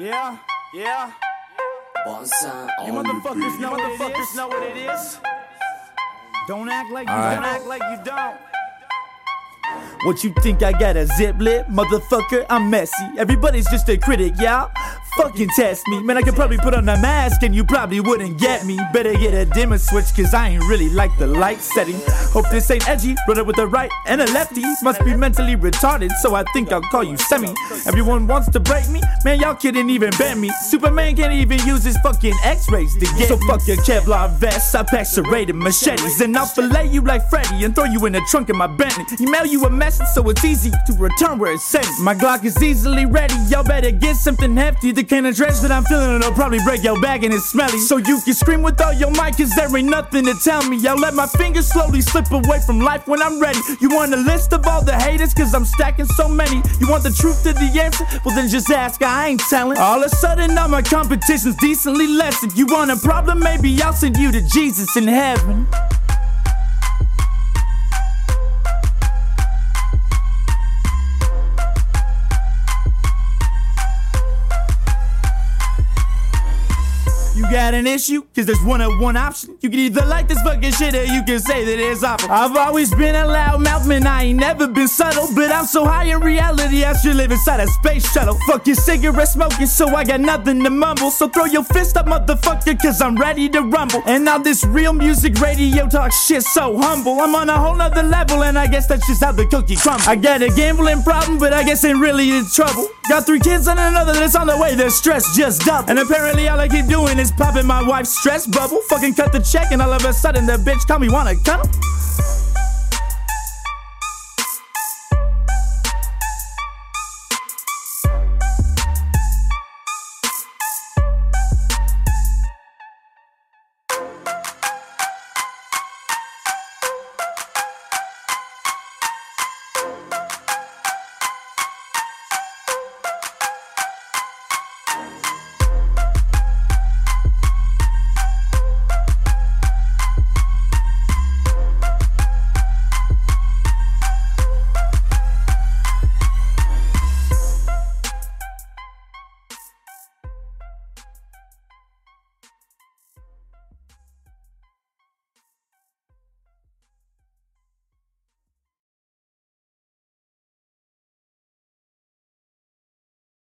Yeah, yeah. Bon sang You motherfuckers know what it is. know what it is. Don't act like you All right. don't act like you don't. What you think I got a zip lip? Motherfucker, I'm messy. Everybody's just a critic, y'all. Fucking test me. Man, I could probably put on a mask and you probably wouldn't get me. Better get a dimmer switch, cause I ain't really like the light setting. Hope this ain't edgy. Run it with a right and a lefty. Must be mentally retarded, so I think I'll call you semi. Everyone wants to break me. Man, y'all couldn't even bend me. Superman can't even use his fucking x rays to get So fuck your Kevlar vest. I pack serrated machetes. And I'll fillet you like Freddy and throw you in the trunk of my Bentley. Email you a message so it's easy to return where it's sent. My Glock is easily ready. Y'all better get something hefty. The kind of dredge that I'm feeling it'll probably break your bag and it's smelly. So you can scream with all your mic, cause there ain't nothing to tell me. I'll let my fingers slowly slip away from life when I'm ready. You want a list of all the haters, cause I'm stacking so many. You want the truth to the answer? Well, then just ask, I ain't telling. All of a sudden, all my competition's decently less. lessened. You want a problem? Maybe I'll send you to Jesus in heaven. Got an issue? Cause there's one of one option. You can either like this fucking shit or you can say that it's awful. I've always been a loudmouth, man. I ain't never been subtle. But I'm so high in reality, I should live inside a space shuttle. Fucking cigarette smoking, so I got nothing to mumble. So throw your fist up, motherfucker, cause I'm ready to rumble. And all this real music radio talk shit so humble. I'm on a whole nother level, and I guess that's just how the cookie crumbles. I got a gambling problem, but I guess ain't really in trouble. Got three kids and another that's on the way, the stress just double. And apparently all I keep doing is popping my wife's stress bubble. Fucking cut the check, and all of a sudden the bitch call me wanna cuddle.